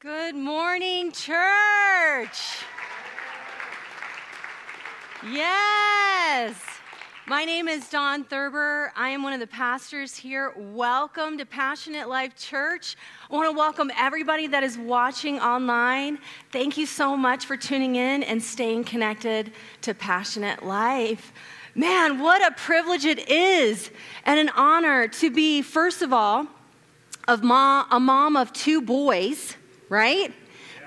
Good morning, church. Yes. My name is Dawn Thurber. I am one of the pastors here. Welcome to Passionate Life Church. I want to welcome everybody that is watching online. Thank you so much for tuning in and staying connected to Passionate Life. Man, what a privilege it is and an honor to be, first of all, of mom, a mom of two boys right?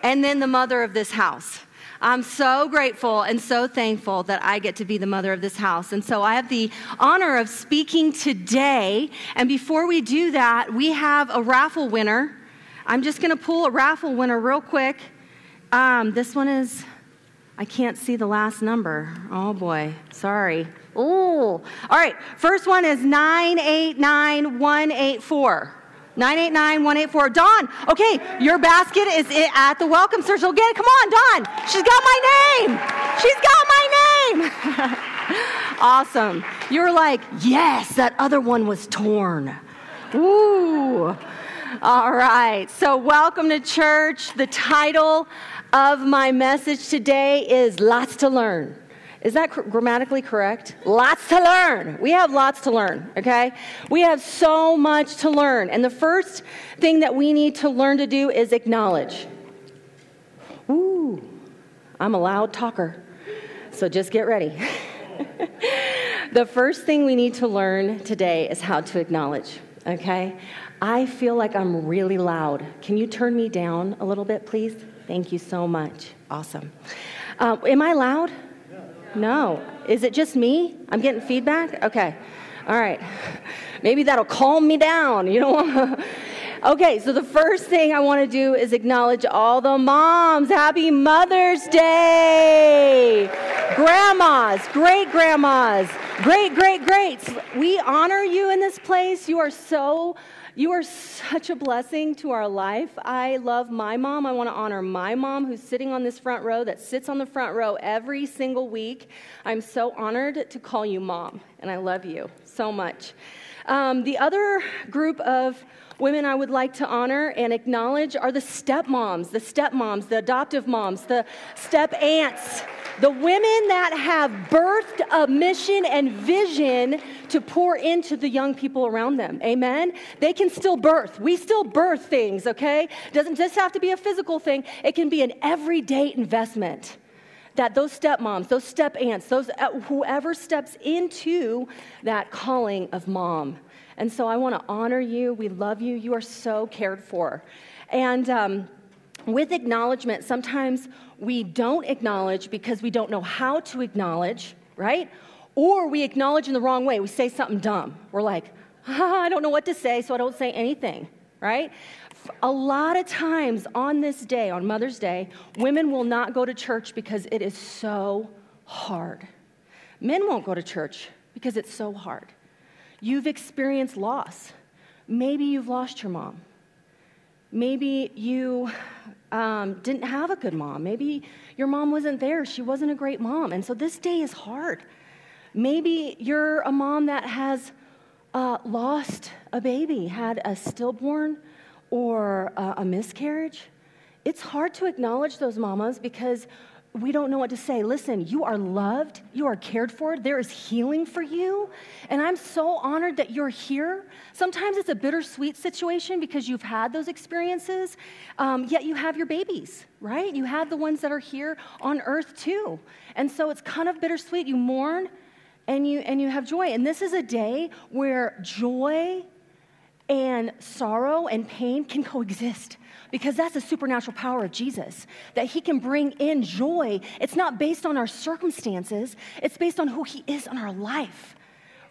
And then the mother of this house. I'm so grateful and so thankful that I get to be the mother of this house. And so I have the honor of speaking today. And before we do that, we have a raffle winner. I'm just going to pull a raffle winner real quick. Um, this one is, I can't see the last number. Oh boy, sorry. Oh, all right. First one is 989184. 989-184. Dawn, okay, your basket is at the welcome. So get it. Come on, Dawn. She's got my name. She's got my name. awesome. You're like, yes, that other one was torn. Ooh. All right. So welcome to church. The title of my message today is Lots to Learn. Is that cr- grammatically correct? Lots to learn. We have lots to learn, okay? We have so much to learn. And the first thing that we need to learn to do is acknowledge. Ooh, I'm a loud talker. So just get ready. the first thing we need to learn today is how to acknowledge, okay? I feel like I'm really loud. Can you turn me down a little bit, please? Thank you so much. Awesome. Uh, am I loud? No. Is it just me? I'm getting feedback? Okay. All right. Maybe that'll calm me down. You know? okay, so the first thing I want to do is acknowledge all the moms. Happy Mother's Day! Grandmas, great grandmas, great great greats. We honor you in this place. You are so you are such a blessing to our life. I love my mom. I want to honor my mom who's sitting on this front row, that sits on the front row every single week. I'm so honored to call you mom, and I love you so much. Um, the other group of women I would like to honor and acknowledge are the stepmoms, the stepmoms, the adoptive moms, the step aunts, the women that have birthed a mission and vision to pour into the young people around them. Amen? They can still birth. We still birth things, okay? Doesn't just have to be a physical thing, it can be an everyday investment that those stepmoms, those step aunts, those uh, whoever steps into that calling of mom. And so I want to honor you. We love you. You are so cared for. And um, with acknowledgement, sometimes we don't acknowledge because we don't know how to acknowledge, right? Or we acknowledge in the wrong way. We say something dumb. We're like, ah, I don't know what to say, so I don't say anything, right? A lot of times on this day, on Mother's Day, women will not go to church because it is so hard. Men won't go to church because it's so hard. You've experienced loss. Maybe you've lost your mom. Maybe you um, didn't have a good mom. Maybe your mom wasn't there. She wasn't a great mom. And so this day is hard. Maybe you're a mom that has uh, lost a baby, had a stillborn or a, a miscarriage. It's hard to acknowledge those mamas because we don't know what to say. Listen, you are loved, you are cared for, there is healing for you. And I'm so honored that you're here. Sometimes it's a bittersweet situation because you've had those experiences, um, yet you have your babies, right? You have the ones that are here on earth too. And so it's kind of bittersweet. You mourn and you, and you have joy. And this is a day where joy and sorrow and pain can coexist because that's the supernatural power of Jesus, that He can bring in joy. It's not based on our circumstances, it's based on who He is in our life.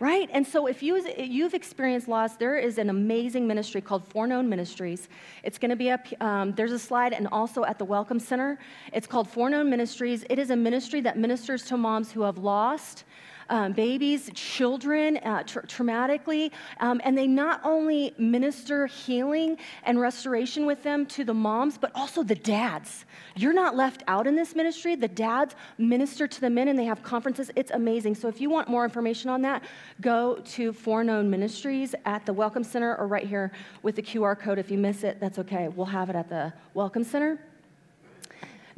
Right? And so, if you, you've experienced loss, there is an amazing ministry called Foreknown Ministries. It's going to be up, um, there's a slide, and also at the Welcome Center. It's called Foreknown Ministries. It is a ministry that ministers to moms who have lost um, babies, children, uh, tra- traumatically, um, and they not only minister healing and restoration with them to the moms, but also the dads. You're not left out in this ministry. The dads minister to the men and they have conferences. It's amazing. So if you want more information on that, go to Foreknown Ministries at the Welcome Center or right here with the QR code. If you miss it, that's okay. We'll have it at the Welcome Center.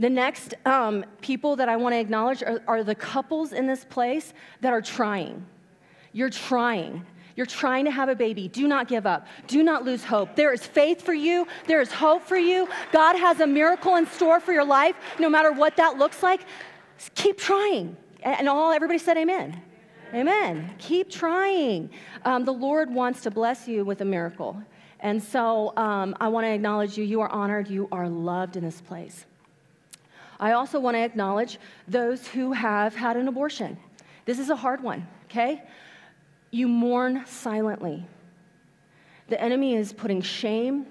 The next um, people that I want to acknowledge are, are the couples in this place that are trying. You're trying. You're trying to have a baby. Do not give up. Do not lose hope. There is faith for you. There is hope for you. God has a miracle in store for your life, no matter what that looks like. Keep trying. And all everybody said, Amen. Amen. Keep trying. Um, the Lord wants to bless you with a miracle. And so um, I want to acknowledge you. You are honored. You are loved in this place. I also want to acknowledge those who have had an abortion. This is a hard one, okay? You mourn silently. The enemy is putting shame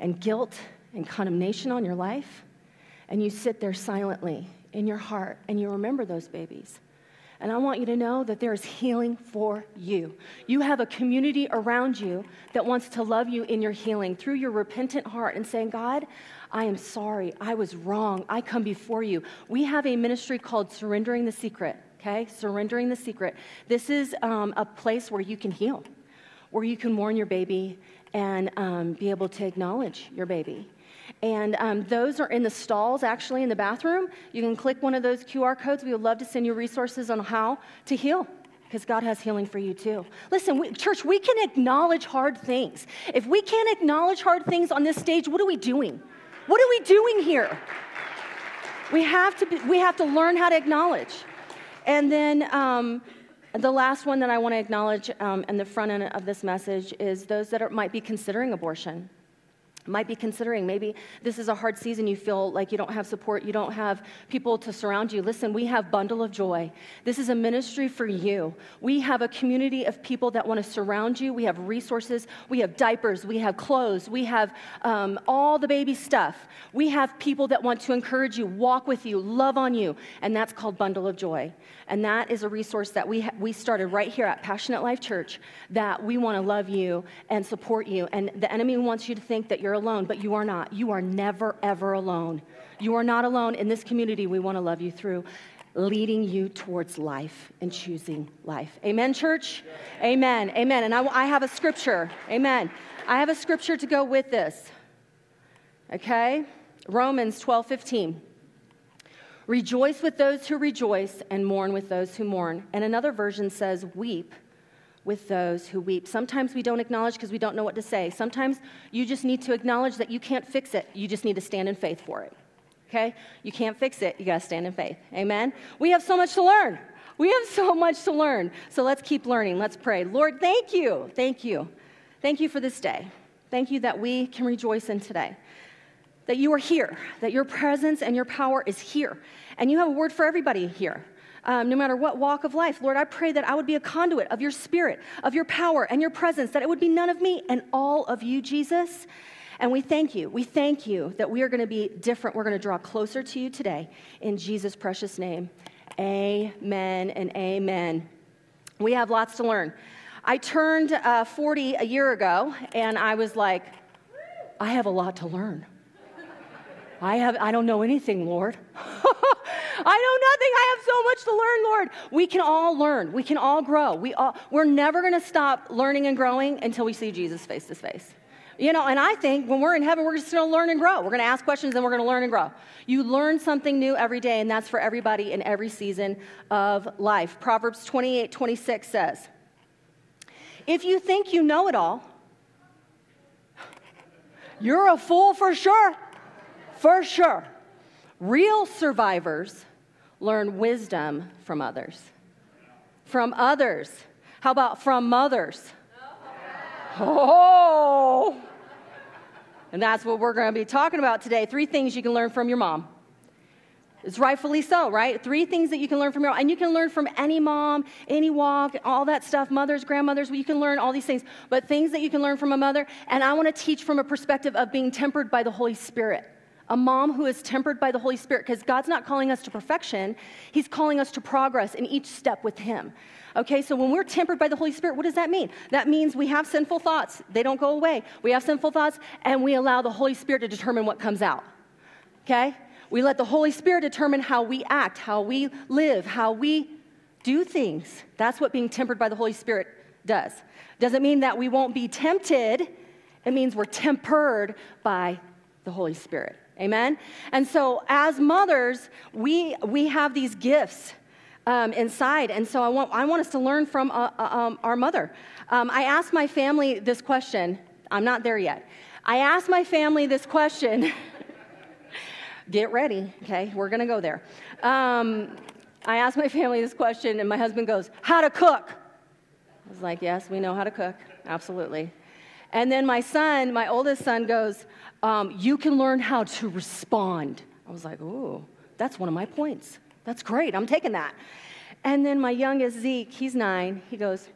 and guilt and condemnation on your life, and you sit there silently in your heart and you remember those babies. And I want you to know that there is healing for you. You have a community around you that wants to love you in your healing through your repentant heart and saying, God, I am sorry. I was wrong. I come before you. We have a ministry called Surrendering the Secret, okay? Surrendering the Secret. This is um, a place where you can heal, where you can mourn your baby and um, be able to acknowledge your baby. And um, those are in the stalls, actually, in the bathroom. You can click one of those QR codes. We would love to send you resources on how to heal because God has healing for you too. Listen, we, church, we can acknowledge hard things. If we can't acknowledge hard things on this stage, what are we doing? What are we doing here? We have to, be, we have to learn how to acknowledge. And then um, the last one that I want to acknowledge um, in the front end of this message is those that are, might be considering abortion might be considering. Maybe this is a hard season. You feel like you don't have support. You don't have people to surround you. Listen we have bundle of joy. This is a ministry for you. We have a community of people that want to surround you. We have resources. We have diapers. We have clothes. We have um, all the baby stuff. We have people that want to encourage you walk with you love on you. And that's called bundle of joy. And that is a resource that we, ha- we started right here at passionate life church that we want to love you and support you. And the enemy wants you to think that you're you're alone, but you are not. You are never, ever alone. You are not alone. In this community, we want to love you through leading you towards life and choosing life. Amen, church? Amen. Amen. And I, I have a scripture. Amen. I have a scripture to go with this. Okay? Romans 12 15. Rejoice with those who rejoice and mourn with those who mourn. And another version says, weep with those who weep. Sometimes we don't acknowledge because we don't know what to say. Sometimes you just need to acknowledge that you can't fix it. You just need to stand in faith for it. Okay? You can't fix it. You got to stand in faith. Amen? We have so much to learn. We have so much to learn. So let's keep learning. Let's pray. Lord, thank you. Thank you. Thank you for this day. Thank you that we can rejoice in today. That you are here, that your presence and your power is here. And you have a word for everybody here um, no matter what walk of life. Lord, I pray that I would be a conduit of your spirit, of your power, and your presence, that it would be none of me and all of you, Jesus. And we thank you. We thank you that we are going to be different. We're going to draw closer to you today in Jesus' precious name. Amen and amen. We have lots to learn. I turned uh, 40 a year ago, and I was like, I have a lot to learn. I, have, I don't know anything, Lord. I don't I have so much to learn, Lord. We can all learn. We can all grow. We all, we're never going to stop learning and growing until we see Jesus face to face. You know, and I think when we're in heaven, we're just going to learn and grow. We're going to ask questions and we're going to learn and grow. You learn something new every day, and that's for everybody in every season of life. Proverbs 28 26 says, If you think you know it all, you're a fool for sure. For sure. Real survivors learn wisdom from others. From others. How about from mothers? Oh! And that's what we're going to be talking about today. Three things you can learn from your mom. It's rightfully so, right? Three things that you can learn from your mom. and you can learn from any mom, any walk, all that stuff, mothers, grandmothers, you can learn all these things, but things that you can learn from a mother, and I want to teach from a perspective of being tempered by the Holy Spirit a mom who is tempered by the Holy Spirit, because God's not calling us to perfection, He's calling us to progress in each step with Him. Okay, so when we're tempered by the Holy Spirit, what does that mean? That means we have sinful thoughts, they don't go away. We have sinful thoughts, and we allow the Holy Spirit to determine what comes out. Okay? We let the Holy Spirit determine how we act, how we live, how we do things. That's what being tempered by the Holy Spirit does. Doesn't mean that we won't be tempted, it means we're tempered by the Holy Spirit. Amen? And so, as mothers, we, we have these gifts um, inside. And so, I want, I want us to learn from uh, uh, um, our mother. Um, I asked my family this question. I'm not there yet. I asked my family this question. Get ready, okay? We're gonna go there. Um, I asked my family this question, and my husband goes, How to cook? I was like, Yes, we know how to cook. Absolutely. And then my son, my oldest son, goes, um, You can learn how to respond. I was like, Ooh, that's one of my points. That's great. I'm taking that. And then my youngest, Zeke, he's nine, he goes,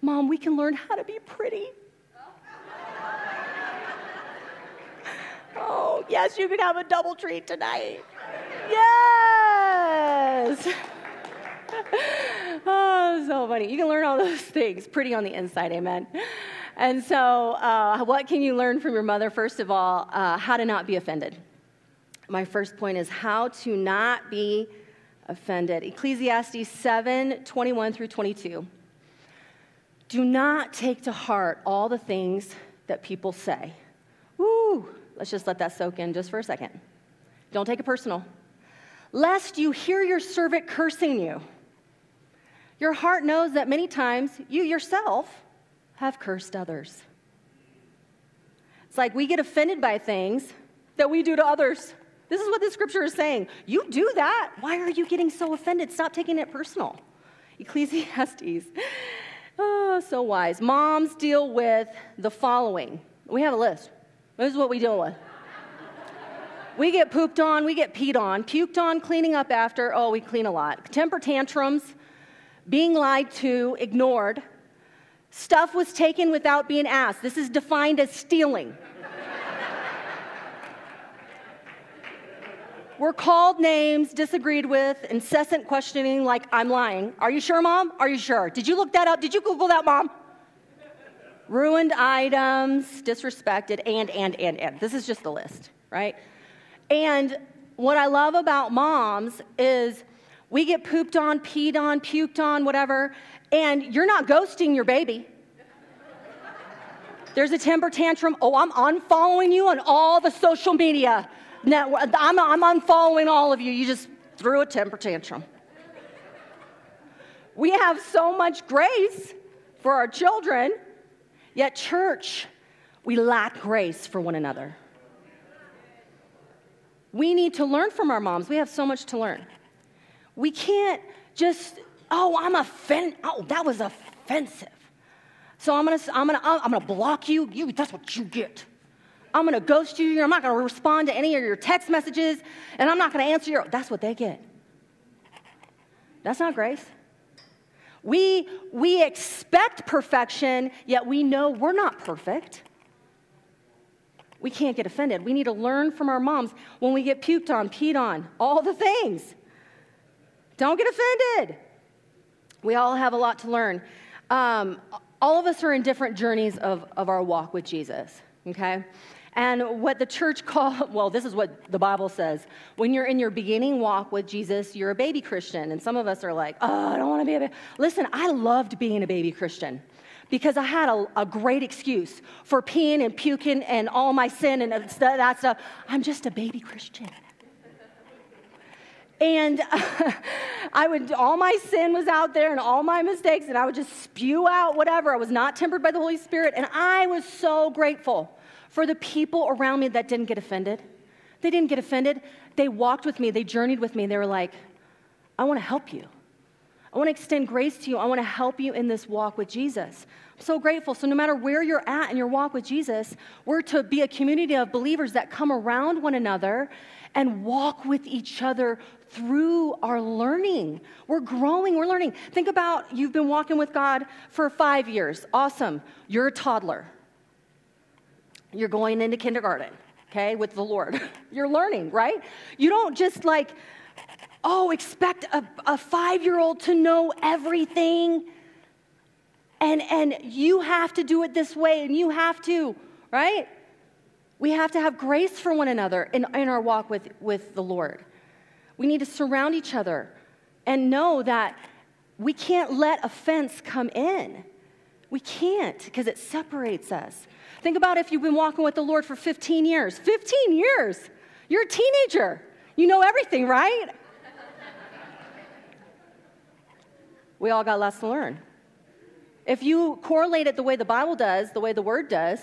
Mom, we can learn how to be pretty. oh, yes, you can have a double treat tonight. Yes. oh, so funny. You can learn all those things pretty on the inside, amen. And so, uh, what can you learn from your mother? First of all, uh, how to not be offended. My first point is how to not be offended. Ecclesiastes 7 21 through 22. Do not take to heart all the things that people say. Woo! Let's just let that soak in just for a second. Don't take it personal. Lest you hear your servant cursing you. Your heart knows that many times you yourself have cursed others. It's like we get offended by things that we do to others. This is what the scripture is saying. You do that. Why are you getting so offended? Stop taking it personal. Ecclesiastes. Oh, so wise. Moms deal with the following. We have a list. This is what we deal with. We get pooped on, we get peed on, puked on, cleaning up after. Oh, we clean a lot. Temper tantrums, being lied to, ignored. Stuff was taken without being asked. This is defined as stealing. We're called names, disagreed with, incessant questioning like, I'm lying. Are you sure, mom? Are you sure? Did you look that up? Did you Google that, mom? Ruined items, disrespected, and, and, and, and. This is just the list, right? And what I love about moms is we get pooped on, peed on, puked on, whatever, and you're not ghosting your baby. There's a temper tantrum. Oh, I'm unfollowing you on all the social media Now, I'm, I'm unfollowing all of you. You just threw a temper tantrum. We have so much grace for our children, yet, church, we lack grace for one another. We need to learn from our moms. We have so much to learn. We can't just, oh, I'm offended. Oh, that was offensive. So I'm gonna, I'm gonna, I'm gonna block you. You, that's what you get. I'm gonna ghost you. I'm not gonna respond to any of your text messages, and I'm not gonna answer your. That's what they get. That's not grace. We, we expect perfection, yet we know we're not perfect. We can't get offended. We need to learn from our moms when we get puked on, peed on, all the things. Don't get offended. We all have a lot to learn. Um, all of us are in different journeys of, of our walk with Jesus, okay? And what the church call, well, this is what the Bible says. When you're in your beginning walk with Jesus, you're a baby Christian. And some of us are like, oh, I don't want to be a baby. Listen, I loved being a baby Christian because I had a, a, great excuse for peeing and puking and all my sin and that stuff. I'm just a baby Christian. And I would, all my sin was out there and all my mistakes, and I would just spew out whatever. I was not tempered by the Holy Spirit, and I was so grateful for the people around me that didn't get offended. They didn't get offended. They walked with me, they journeyed with me. They were like, I want to help you. I want to extend grace to you. I want to help you in this walk with Jesus. I'm so grateful. So, no matter where you're at in your walk with Jesus, we're to be a community of believers that come around one another and walk with each other through our learning. We're growing, we're learning. Think about you've been walking with God for five years. Awesome. You're a toddler. You're going into kindergarten. okay, with the Lord. You're learning, right? You don't just like, oh, expect a, a five year old to know everything. And, and you have to do it this way, and you have to, right? We have to have grace for one another in, in our walk with, with the Lord. We need to surround each other and know that we can't let offense come in. We can't because it separates us. Think about if you've been walking with the Lord for 15 years. 15 years! You're a teenager. You know everything, right? we all got lots to learn. If you correlate it the way the Bible does, the way the Word does,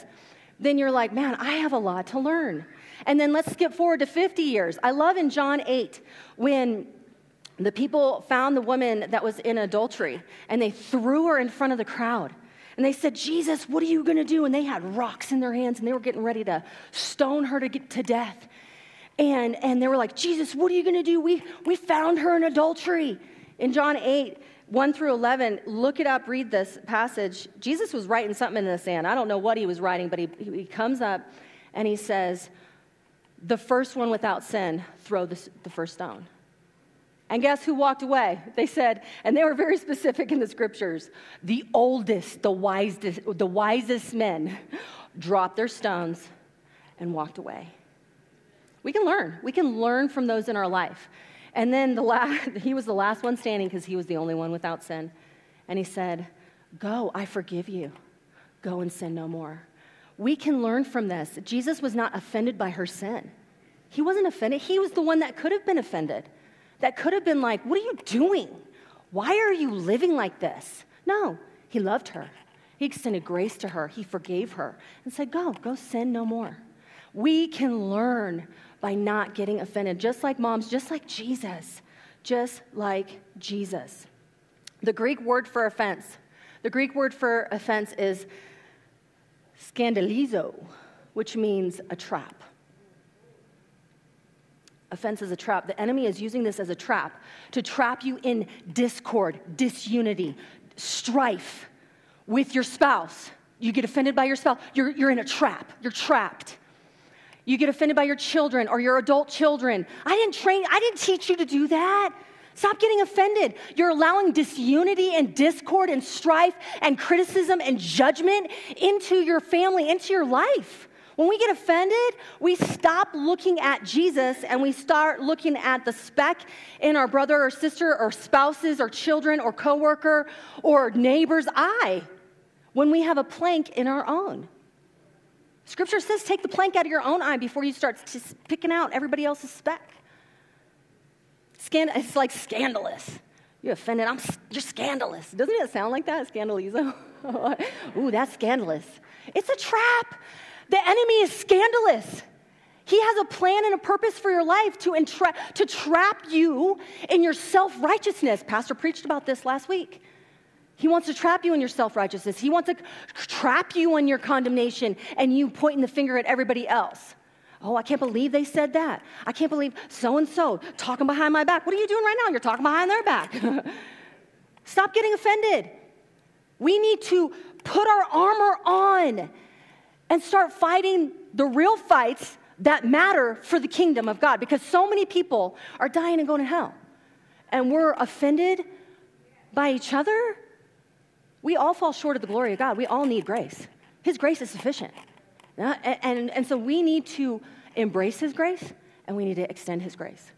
then you're like, man, I have a lot to learn. And then let's skip forward to 50 years. I love in John 8 when the people found the woman that was in adultery and they threw her in front of the crowd. And they said, Jesus, what are you going to do? And they had rocks in their hands and they were getting ready to stone her to get to death. And, and they were like, Jesus, what are you going to do? We, we found her in adultery. In John 8, 1 through 11, look it up, read this passage. Jesus was writing something in the sand. I don't know what he was writing, but he, he comes up and he says, The first one without sin, throw the, the first stone. And guess who walked away? They said, and they were very specific in the scriptures the oldest, the wisest, the wisest men dropped their stones and walked away. We can learn. We can learn from those in our life. And then the last, he was the last one standing because he was the only one without sin. And he said, Go, I forgive you. Go and sin no more. We can learn from this. Jesus was not offended by her sin. He wasn't offended. He was the one that could have been offended, that could have been like, What are you doing? Why are you living like this? No, he loved her. He extended grace to her. He forgave her and said, Go, go sin no more. We can learn by not getting offended, just like moms, just like Jesus, just like Jesus. The Greek word for offense, the Greek word for offense is skandalizo, which means a trap. Offense is a trap. The enemy is using this as a trap to trap you in discord, disunity, strife with your spouse. You get offended by your spouse, you're, you're in a trap, you're trapped. You get offended by your children or your adult children. I didn't train, I didn't teach you to do that. Stop getting offended. You're allowing disunity and discord and strife and criticism and judgment into your family, into your life. When we get offended, we stop looking at Jesus and we start looking at the speck in our brother or sister or spouses or children or coworker or neighbor's eye when we have a plank in our own. Scripture says take the plank out of your own eye before you start picking out everybody else's speck. It's like scandalous. You're offended. I'm, you're scandalous. Doesn't it sound like that? Skandalizo. Ooh, that's scandalous. It's a trap. The enemy is scandalous. He has a plan and a purpose for your life to, entra- to trap you in your self righteousness. Pastor preached about this last week. He wants to trap you in your self righteousness. He wants to trap you in your condemnation and you pointing the finger at everybody else. Oh, I can't believe they said that. I can't believe so and so talking behind my back. What are you doing right now? You're talking behind their back. Stop getting offended. We need to put our armor on and start fighting the real fights that matter for the kingdom of God because so many people are dying and going to hell. And we're offended by each other we all fall short of the glory of God. We all need grace. His grace is sufficient. And, and, and so we need to embrace His grace and we need to extend His grace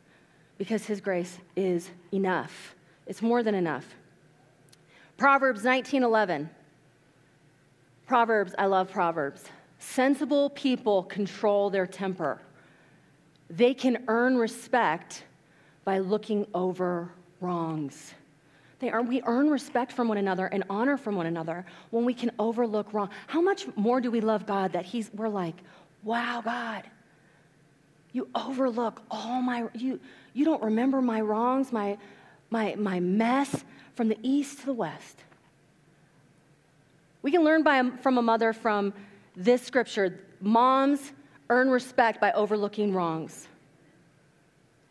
because His grace is enough. It's more than enough. Proverbs 19:11. Proverbs, I love Proverbs. Sensible people control their temper. They can earn respect by looking over wrongs. They we earn respect from one another and honor from one another when we can overlook wrong. How much more do we love God that he's, we're like, wow, God, you overlook all my, you, you don't remember my wrongs, my, my, my mess from the east to the west. We can learn by, um, from a mother from this scripture moms earn respect by overlooking wrongs.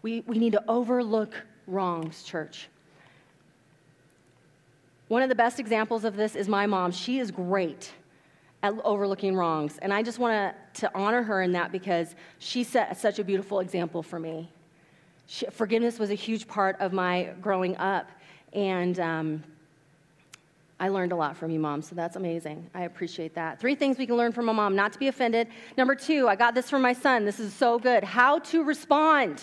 We, we need to overlook wrongs, church. One of the best examples of this is my mom. She is great at overlooking wrongs. And I just want to honor her in that because she set such a beautiful example for me. She, forgiveness was a huge part of my growing up. And um, I learned a lot from you, mom, so that's amazing. I appreciate that. Three things we can learn from a mom not to be offended. Number two, I got this from my son. This is so good. How to respond.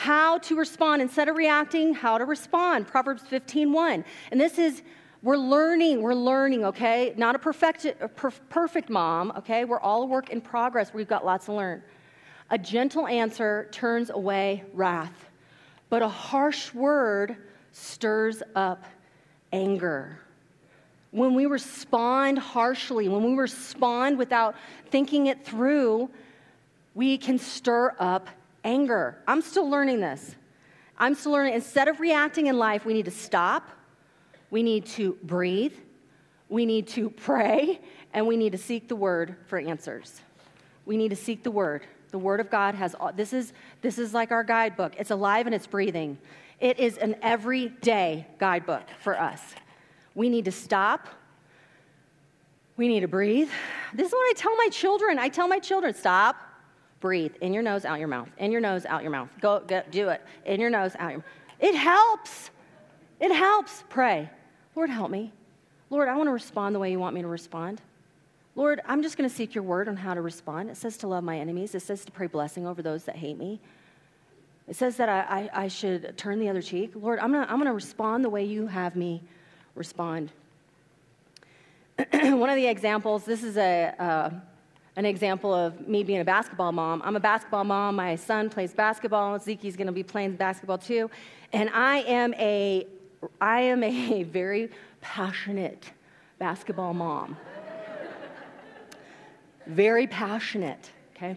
How to respond. Instead of reacting, how to respond. Proverbs 15 1. And this is, we're learning, we're learning, okay? Not a perfect, a perfect mom, okay? We're all a work in progress. We've got lots to learn. A gentle answer turns away wrath, but a harsh word stirs up anger when we respond harshly, when we respond without thinking it through, we can stir up anger. I'm still learning this. I'm still learning. Instead of reacting in life, we need to stop, we need to breathe, we need to pray, and we need to seek the word for answers. We need to seek the word. The word of God has all, this is this is like our guidebook. It's alive and it's breathing. It is an everyday guidebook for us. We need to stop. We need to breathe. This is what I tell my children. I tell my children stop, breathe, in your nose, out your mouth, in your nose, out your mouth. Go, go do it. In your nose, out your mouth. It helps. It helps. Pray. Lord, help me. Lord, I want to respond the way you want me to respond. Lord, I'm just going to seek your word on how to respond. It says to love my enemies, it says to pray blessing over those that hate me. It says that I, I, I should turn the other cheek. Lord, I'm going to I'm going to respond the way you have me respond. One of the examples, this is a, uh, an example of me being a basketball mom. I'm a basketball mom. My son plays basketball. Zeke's going to be playing basketball too. And I am a, I am a very passionate basketball mom. very passionate, okay?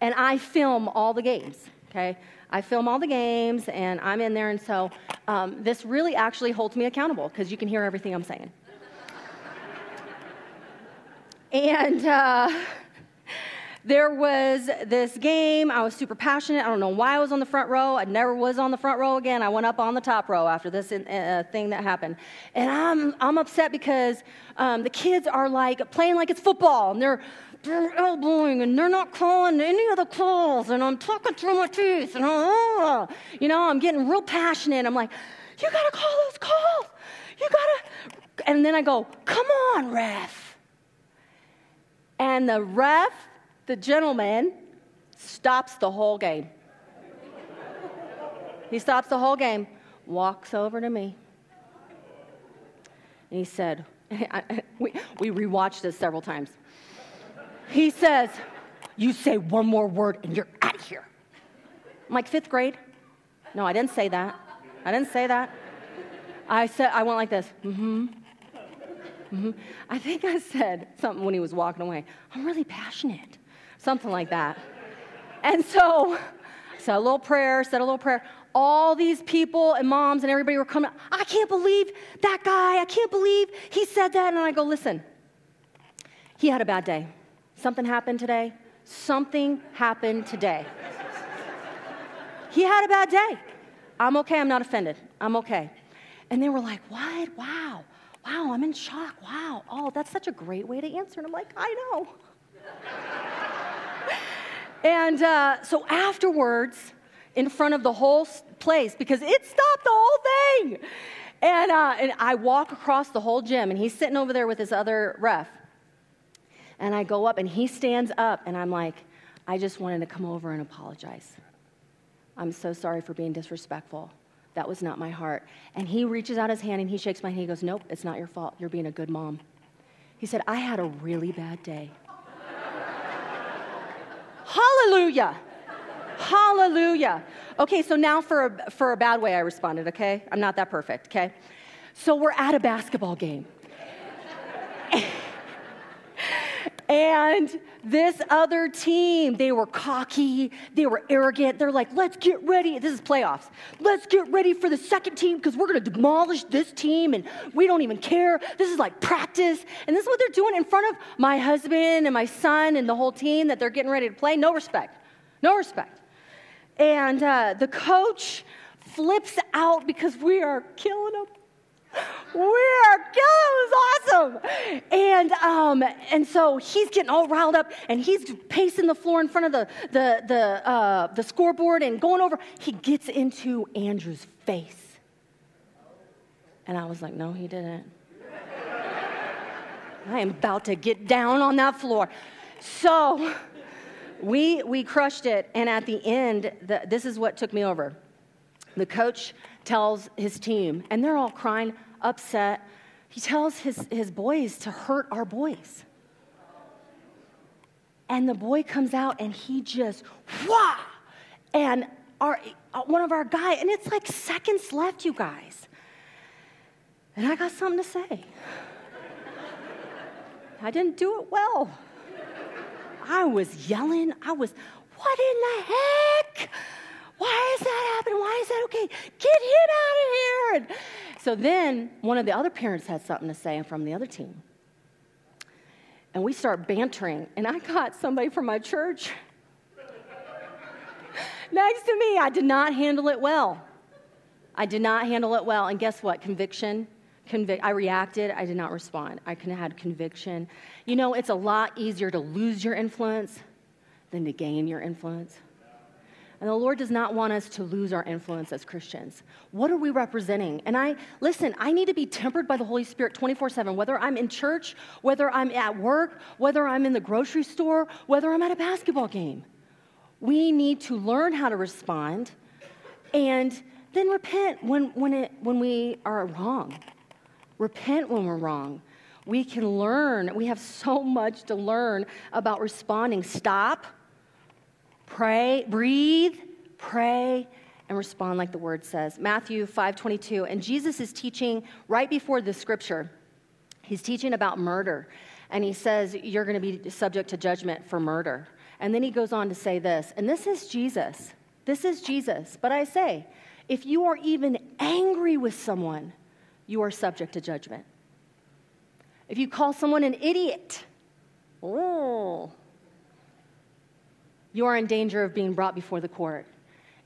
And I film all the games, okay? I film all the games and I'm in there, and so um, this really actually holds me accountable because you can hear everything I'm saying. and uh, there was this game. I was super passionate. I don't know why I was on the front row. I never was on the front row again. I went up on the top row after this uh, thing that happened. And I'm, I'm upset because um, the kids are like playing like it's football and they're they're elbowing and they're not calling any of the calls and I'm talking through my teeth and uh, you know I'm getting real passionate. I'm like, you gotta call those calls. You gotta. And then I go, come on, ref. And the ref, the gentleman, stops the whole game. he stops the whole game, walks over to me, and he said, we, we rewatched this several times. He says, You say one more word and you're out of here. I'm like, fifth grade? No, I didn't say that. I didn't say that. I said, I went like this, mm hmm. Mm-hmm. I think I said something when he was walking away. I'm really passionate, something like that. And so, said a little prayer, said a little prayer. All these people and moms and everybody were coming. I can't believe that guy. I can't believe he said that. And I go, listen, he had a bad day. Something happened today. Something happened today. he had a bad day. I'm okay. I'm not offended. I'm okay. And they were like, What? Wow. Wow, I'm in shock. Wow. Oh, that's such a great way to answer. And I'm like, I know. And uh, so afterwards, in front of the whole place, because it stopped the whole thing. And, uh, and I walk across the whole gym, and he's sitting over there with his other ref. And I go up, and he stands up, and I'm like, I just wanted to come over and apologize. I'm so sorry for being disrespectful. That was not my heart. And he reaches out his hand and he shakes my hand. He goes, Nope, it's not your fault. You're being a good mom. He said, I had a really bad day. Hallelujah. Hallelujah. Okay, so now for a, for a bad way I responded, okay? I'm not that perfect, okay? So we're at a basketball game. And this other team, they were cocky, they were arrogant. They're like, let's get ready. This is playoffs. Let's get ready for the second team because we're going to demolish this team and we don't even care. This is like practice. And this is what they're doing in front of my husband and my son and the whole team that they're getting ready to play. No respect. No respect. And uh, the coach flips out because we are killing them. We're killing. It was awesome. And um, and so he's getting all riled up, and he's pacing the floor in front of the the the uh, the scoreboard and going over. He gets into Andrew's face, and I was like, no, he didn't. I am about to get down on that floor. So we, we crushed it, and at the end, the, this is what took me over. The coach tells his team, and they're all crying, upset. He tells his, his boys to hurt our boys. And the boy comes out and he just, wah! And our, uh, one of our guys, and it's like seconds left, you guys. And I got something to say. I didn't do it well. I was yelling. I was, what in the heck? Why is that happening? Why is that okay? Get him out of here. So then one of the other parents had something to say from the other team. And we start bantering. And I got somebody from my church next to me. I did not handle it well. I did not handle it well. And guess what? Conviction Convic- I reacted. I did not respond. I had conviction. You know, it's a lot easier to lose your influence than to gain your influence. And the Lord does not want us to lose our influence as Christians. What are we representing? And I, listen, I need to be tempered by the Holy Spirit 24 7, whether I'm in church, whether I'm at work, whether I'm in the grocery store, whether I'm at a basketball game. We need to learn how to respond and then repent when, when, it, when we are wrong repent when we're wrong. We can learn. We have so much to learn about responding. Stop, pray, breathe, pray, and respond like the word says. Matthew 5:22. And Jesus is teaching right before the scripture. He's teaching about murder. And he says, You're going to be subject to judgment for murder. And then he goes on to say this, and this is Jesus. This is Jesus. But I say, if you are even angry with someone, you are subject to judgment. If you call someone an idiot, oh, you are in danger of being brought before the court.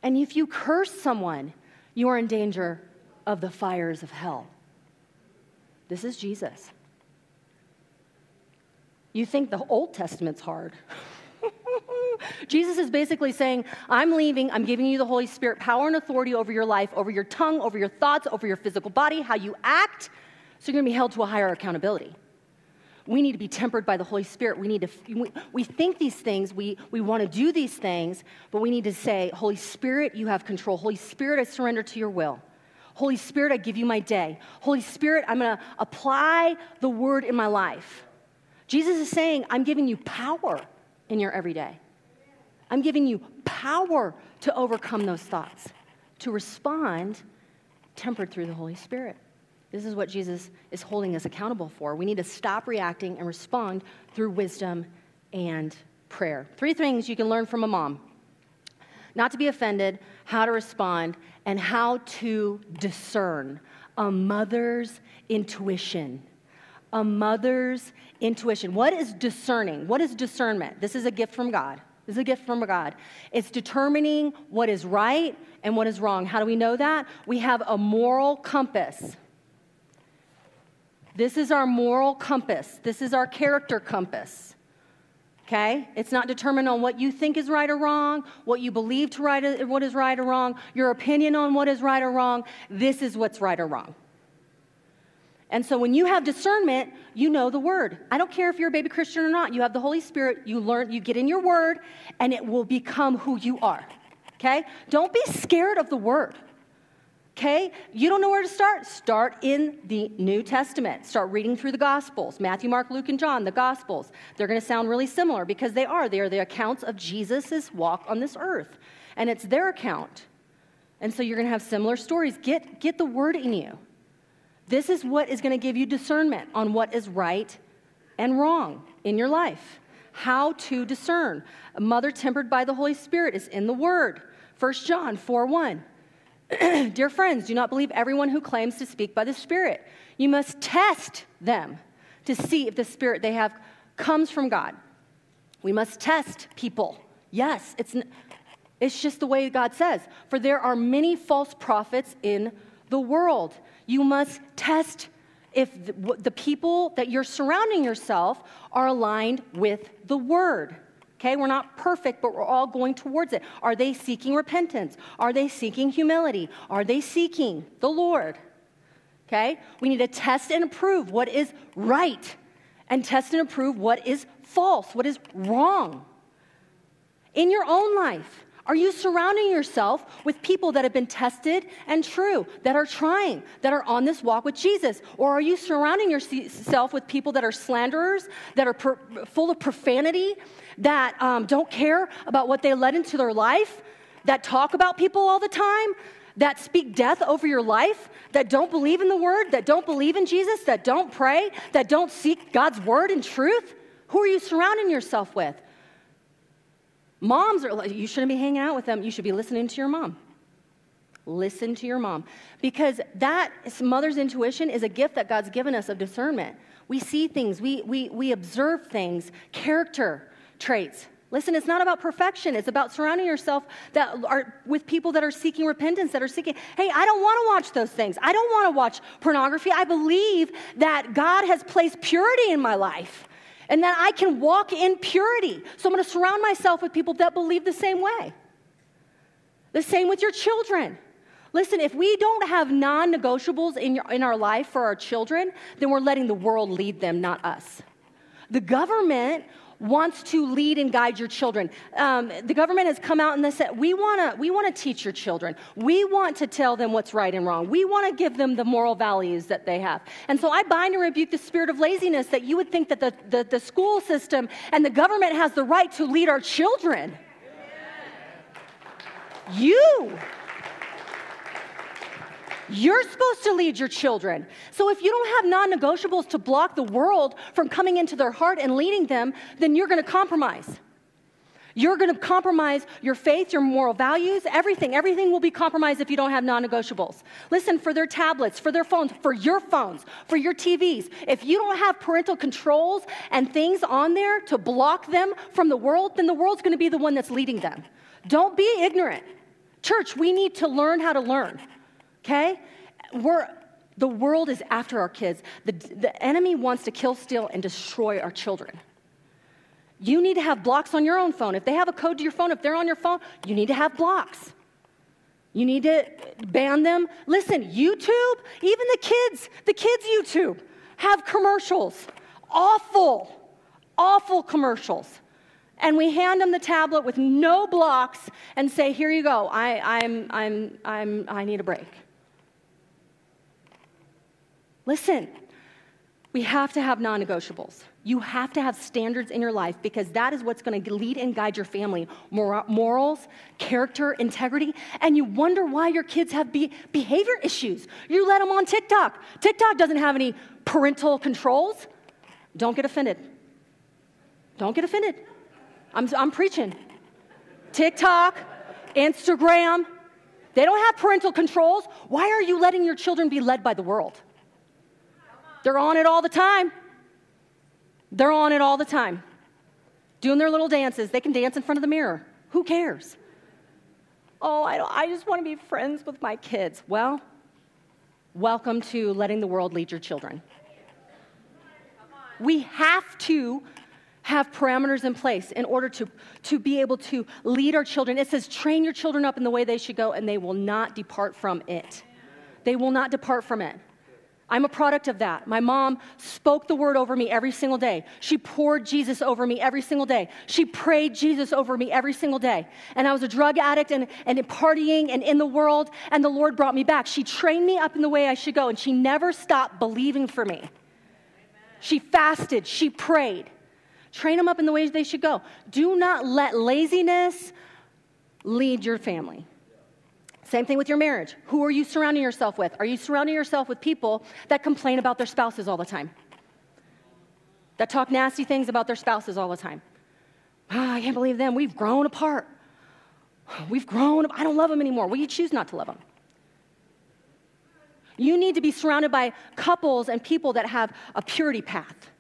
And if you curse someone, you are in danger of the fires of hell. This is Jesus. You think the Old Testament's hard. Jesus is basically saying, I'm leaving, I'm giving you the Holy Spirit power and authority over your life, over your tongue, over your thoughts, over your physical body, how you act. So you're going to be held to a higher accountability. We need to be tempered by the Holy Spirit. We need to, we, we think these things, we, we want to do these things, but we need to say, Holy Spirit, you have control. Holy Spirit, I surrender to your will. Holy Spirit, I give you my day. Holy Spirit, I'm going to apply the word in my life. Jesus is saying, I'm giving you power in your everyday. I'm giving you power to overcome those thoughts, to respond tempered through the Holy Spirit. This is what Jesus is holding us accountable for. We need to stop reacting and respond through wisdom and prayer. Three things you can learn from a mom not to be offended, how to respond, and how to discern a mother's intuition. A mother's intuition. What is discerning? What is discernment? This is a gift from God. This is a gift from God. It's determining what is right and what is wrong. How do we know that? We have a moral compass. This is our moral compass. This is our character compass. Okay? It's not determined on what you think is right or wrong, what you believe to right uh, what is right or wrong, your opinion on what is right or wrong. This is what's right or wrong. And so when you have discernment, you know the word. I don't care if you're a baby Christian or not. You have the Holy Spirit, you learn, you get in your word, and it will become who you are. Okay? Don't be scared of the word. Okay? You don't know where to start? Start in the New Testament. Start reading through the Gospels Matthew, Mark, Luke, and John, the Gospels. They're going to sound really similar because they are. They are the accounts of Jesus' walk on this earth, and it's their account. And so you're going to have similar stories. Get, get the word in you. This is what is going to give you discernment on what is right and wrong in your life. How to discern. A mother tempered by the Holy Spirit is in the Word. 1 John 4 1. Dear friends, do not believe everyone who claims to speak by the Spirit. You must test them to see if the Spirit they have comes from God. We must test people. Yes, it's, it's just the way God says. For there are many false prophets in the world. You must test if the, the people that you're surrounding yourself are aligned with the word. Okay, we're not perfect, but we're all going towards it. Are they seeking repentance? Are they seeking humility? Are they seeking the Lord? Okay, we need to test and approve what is right and test and approve what is false, what is wrong. In your own life, are you surrounding yourself with people that have been tested and true, that are trying, that are on this walk with Jesus? Or are you surrounding yourself with people that are slanderers, that are per- full of profanity, that um, don't care about what they let into their life, that talk about people all the time, that speak death over your life, that don't believe in the word, that don't believe in Jesus, that don't pray, that don't seek God's word and truth? Who are you surrounding yourself with? Moms are like, you shouldn't be hanging out with them. You should be listening to your mom. Listen to your mom. Because that mother's intuition is a gift that God's given us of discernment. We see things, we, we, we observe things, character traits. Listen, it's not about perfection. It's about surrounding yourself that are with people that are seeking repentance, that are seeking, hey, I don't want to watch those things. I don't want to watch pornography. I believe that God has placed purity in my life and that I can walk in purity. So I'm going to surround myself with people that believe the same way. The same with your children. Listen, if we don't have non negotiables in, in our life for our children, then we're letting the world lead them, not us. The government wants to lead and guide your children. Um, the government has come out and they said, we want to we wanna teach your children. We want to tell them what's right and wrong. We want to give them the moral values that they have. And so I bind and rebuke the spirit of laziness that you would think that the, the, the school system and the government has the right to lead our children. You. You're supposed to lead your children. So if you don't have non negotiables to block the world from coming into their heart and leading them, then you're going to compromise. You're going to compromise your faith, your moral values, everything. Everything will be compromised if you don't have non negotiables. Listen, for their tablets, for their phones, for your phones, for your TVs, if you don't have parental controls and things on there to block them from the world, then the world's going to be the one that's leading them. Don't be ignorant. Church, we need to learn how to learn okay? We're, the world is after our kids. The, the enemy wants to kill, steal, and destroy our children. You need to have blocks on your own phone. If they have a code to your phone, if they're on your phone, you need to have blocks. You need to ban them. Listen, YouTube, even the kids, the kids' YouTube have commercials. Awful, awful commercials. And we hand them the tablet with no blocks and say, Here you go. I, I'm, I'm, I'm, I need a break. Listen, we have to have non negotiables. You have to have standards in your life because that is what's going to lead and guide your family morals, character, integrity. And you wonder why your kids have be- behavior issues. You let them on TikTok. TikTok doesn't have any parental controls. Don't get offended. Don't get offended. I'm, I'm preaching. TikTok, Instagram, they don't have parental controls. Why are you letting your children be led by the world? They're on it all the time. They're on it all the time. Doing their little dances. They can dance in front of the mirror. Who cares? Oh, I, I just want to be friends with my kids. Well, welcome to letting the world lead your children. We have to have parameters in place in order to, to be able to lead our children. It says, train your children up in the way they should go, and they will not depart from it. They will not depart from it. I'm a product of that. My mom spoke the word over me every single day. She poured Jesus over me every single day. She prayed Jesus over me every single day. And I was a drug addict and, and partying and in the world, and the Lord brought me back. She trained me up in the way I should go, and she never stopped believing for me. She fasted, she prayed. Train them up in the ways they should go. Do not let laziness lead your family. Same thing with your marriage. Who are you surrounding yourself with? Are you surrounding yourself with people that complain about their spouses all the time? That talk nasty things about their spouses all the time? Oh, I can't believe them. We've grown apart. We've grown. I don't love them anymore. Well, you choose not to love them. You need to be surrounded by couples and people that have a purity path,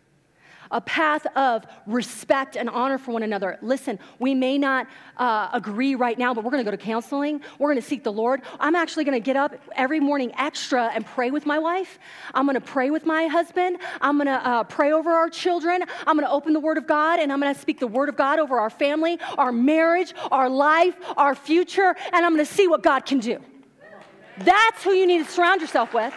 a path of respect and honor for one another. Listen, we may not uh, agree right now, but we're going to go to counseling. We're going to seek the Lord. I'm actually going to get up every morning extra and pray with my wife. I'm going to pray with my husband. I'm going to uh, pray over our children. I'm going to open the Word of God and I'm going to speak the Word of God over our family, our marriage, our life, our future, and I'm going to see what God can do. That's who you need to surround yourself with.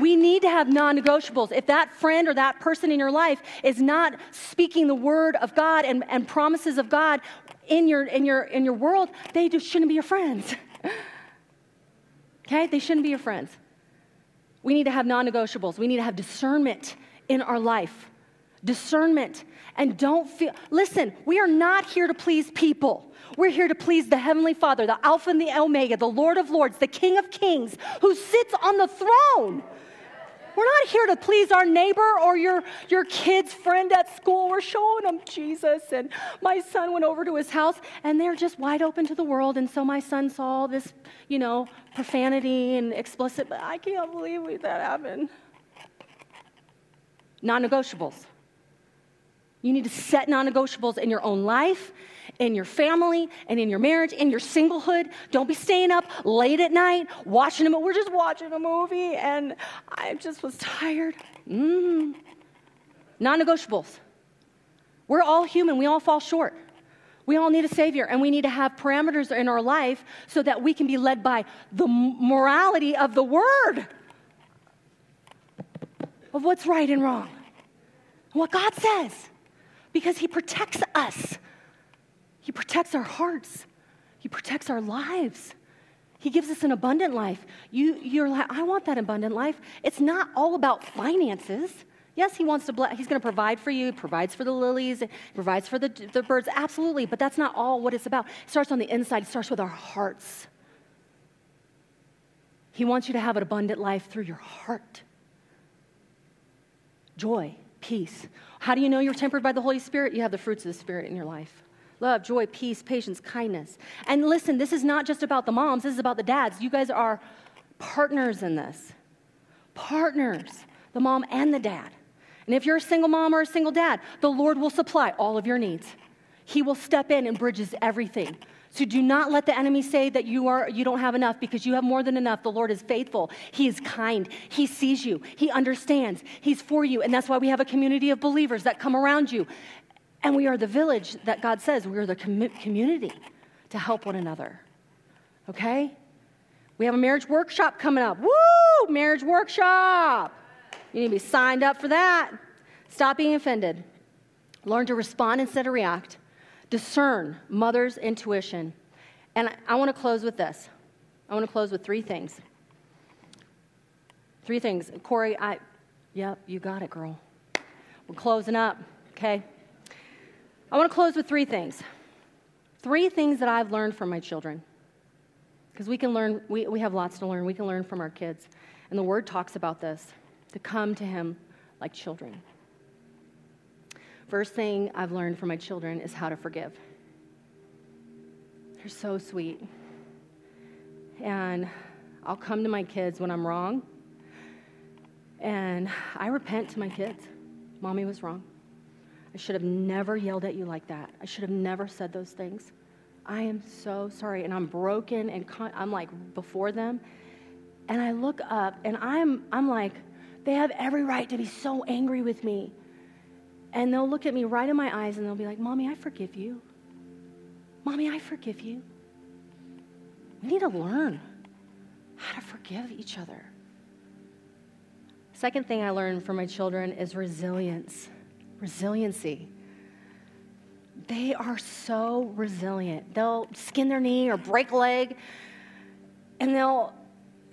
We need to have non negotiables. If that friend or that person in your life is not speaking the word of God and, and promises of God in your, in, your, in your world, they just shouldn't be your friends. okay? They shouldn't be your friends. We need to have non negotiables. We need to have discernment in our life. Discernment. And don't feel, listen, we are not here to please people. We're here to please the Heavenly Father, the Alpha and the Omega, the Lord of Lords, the King of Kings, who sits on the throne. We're not here to please our neighbor or your, your kid's friend at school. We're showing them Jesus. And my son went over to his house and they're just wide open to the world. And so my son saw this, you know, profanity and explicit, but I can't believe that happened. Non negotiables. You need to set non negotiables in your own life in your family and in your marriage, in your singlehood. Don't be staying up late at night watching a movie. We're just watching a movie and I just was tired. Mm. Non negotiables. We're all human, we all fall short. We all need a Savior, and we need to have parameters in our life so that we can be led by the morality of the Word of what's right and wrong, what God says, because He protects us he protects our hearts, He protects our lives. He gives us an abundant life. You, you're like, I want that abundant life. It's not all about finances. Yes, he wants to bless, he's going to provide for you, provides for the lilies, provides for the, the birds, absolutely, but that's not all what it's about. It starts on the inside, it starts with our hearts. He wants you to have an abundant life through your heart. Joy, peace. How do you know you're tempered by the Holy Spirit? You have the fruits of the Spirit in your life love, joy, peace, patience, kindness. And listen, this is not just about the moms, this is about the dads. You guys are partners in this. Partners, the mom and the dad. And if you're a single mom or a single dad, the Lord will supply all of your needs. He will step in and bridges everything. So do not let the enemy say that you are you don't have enough because you have more than enough. The Lord is faithful. He is kind. He sees you. He understands. He's for you. And that's why we have a community of believers that come around you and we are the village that God says we are the com- community to help one another. Okay? We have a marriage workshop coming up. Woo! Marriage workshop. You need to be signed up for that. Stop being offended. Learn to respond instead of react. Discern mother's intuition. And I, want to close with this. I want to close with three things. Three things. Corey, I, yep, you got it, girl. We're closing up, okay? I want to close with three things. Three things that I've learned from my children. Because we can learn, we, we have lots to learn. We can learn from our kids. And the word talks about this to come to Him like children. First thing I've learned from my children is how to forgive. They're so sweet. And I'll come to my kids when I'm wrong. And I repent to my kids. Mommy was wrong. I should have never yelled at you like that. I should have never said those things. I am so sorry. And I'm broken and con- I'm like before them. And I look up and I'm, I'm like, they have every right to be so angry with me. And they'll look at me right in my eyes and they'll be like, Mommy, I forgive you. Mommy, I forgive you. We need to learn how to forgive each other. Second thing I learned from my children is resilience resiliency. They are so resilient. They'll skin their knee or break a leg, and they'll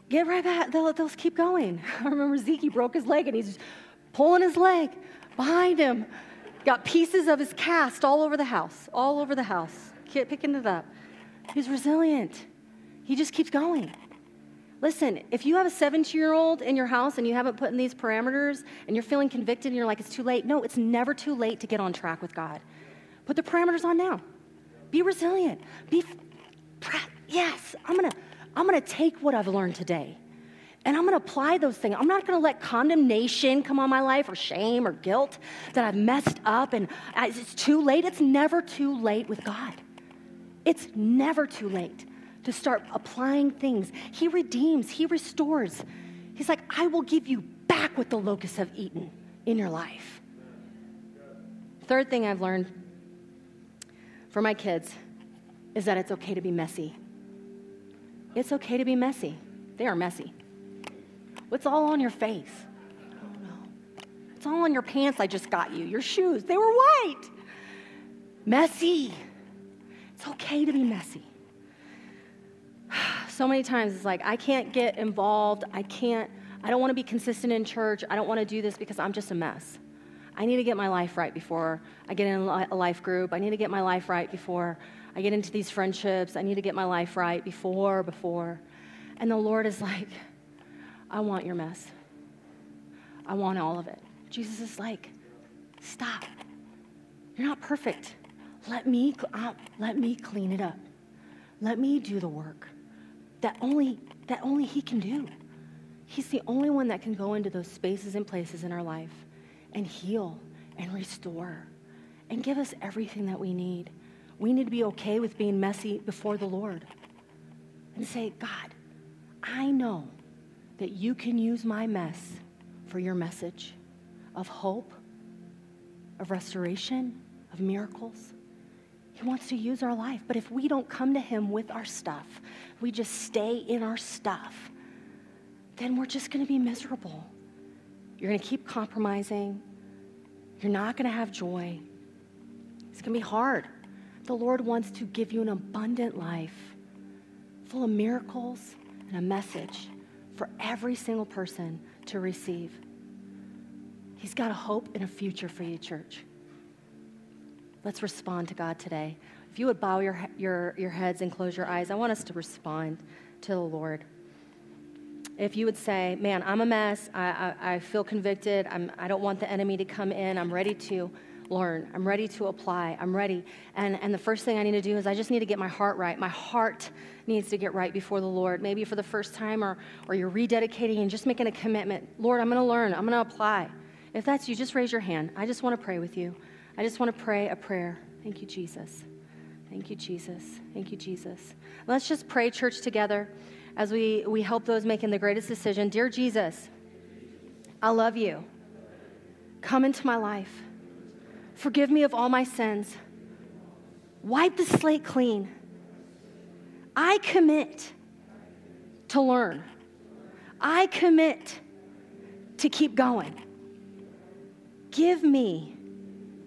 get right back. They'll, they'll keep going. I remember Zeke broke his leg, and he's pulling his leg behind him. Got pieces of his cast all over the house, all over the house, Kid picking it up. He's resilient. He just keeps going. Listen, if you have a 17 year old in your house and you haven't put in these parameters and you're feeling convicted and you're like, it's too late, no, it's never too late to get on track with God. Put the parameters on now. Be resilient. Be, yes, I'm gonna, I'm gonna take what I've learned today And I'm going to apply those things. I'm not going to let condemnation come on my life or shame or guilt that I've messed up and it's too late. It's never too late with God. It's never too late to start applying things. He redeems, He restores. He's like, I will give you back what the locusts have eaten in your life. Third thing I've learned for my kids is that it's okay to be messy. It's okay to be messy. They are messy. What's all on your face? Oh no. It's all on your pants I just got you. Your shoes, they were white. Messy. It's okay to be messy. So many times it's like, I can't get involved. I can't, I don't want to be consistent in church. I don't want to do this because I'm just a mess. I need to get my life right before I get in a life group. I need to get my life right before I get into these friendships. I need to get my life right before, before. And the Lord is like, I want your mess. I want all of it. Jesus is like, stop. You're not perfect. Let me, uh, let me clean it up. Let me do the work that only, that only He can do. He's the only one that can go into those spaces and places in our life and heal and restore and give us everything that we need. We need to be okay with being messy before the Lord and say, God, I know that you can use my mess for your message of hope, of restoration, of miracles. He wants to use our life. But if we don't come to Him with our stuff, we just stay in our stuff, then we're just going to be miserable. You're going to keep compromising. You're not going to have joy. It's going to be hard. The Lord wants to give you an abundant life full of miracles and a message for every single person to receive. He's got a hope and a future for you, church. Let's respond to God today. If you would bow your, your, your heads and close your eyes, I want us to respond to the Lord. If you would say, Man, I'm a mess, I, I, I feel convicted, I'm, I don't want the enemy to come in, I'm ready to learn. I'm ready to apply. I'm ready. And, and the first thing I need to do is I just need to get my heart right. My heart needs to get right before the Lord. Maybe for the first time, or, or you're rededicating and just making a commitment. Lord, I'm going to learn. I'm going to apply. If that's you, just raise your hand. I just want to pray with you. I just want to pray a prayer. Thank you, Jesus. Thank you, Jesus. Thank you, Jesus. Let's just pray, church, together as we, we help those making the greatest decision. Dear Jesus, I love you. Come into my life. Forgive me of all my sins. Wipe the slate clean. I commit to learn. I commit to keep going. Give me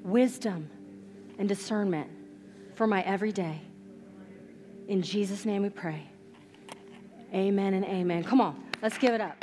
wisdom and discernment for my everyday. In Jesus' name we pray. Amen and amen. Come on, let's give it up.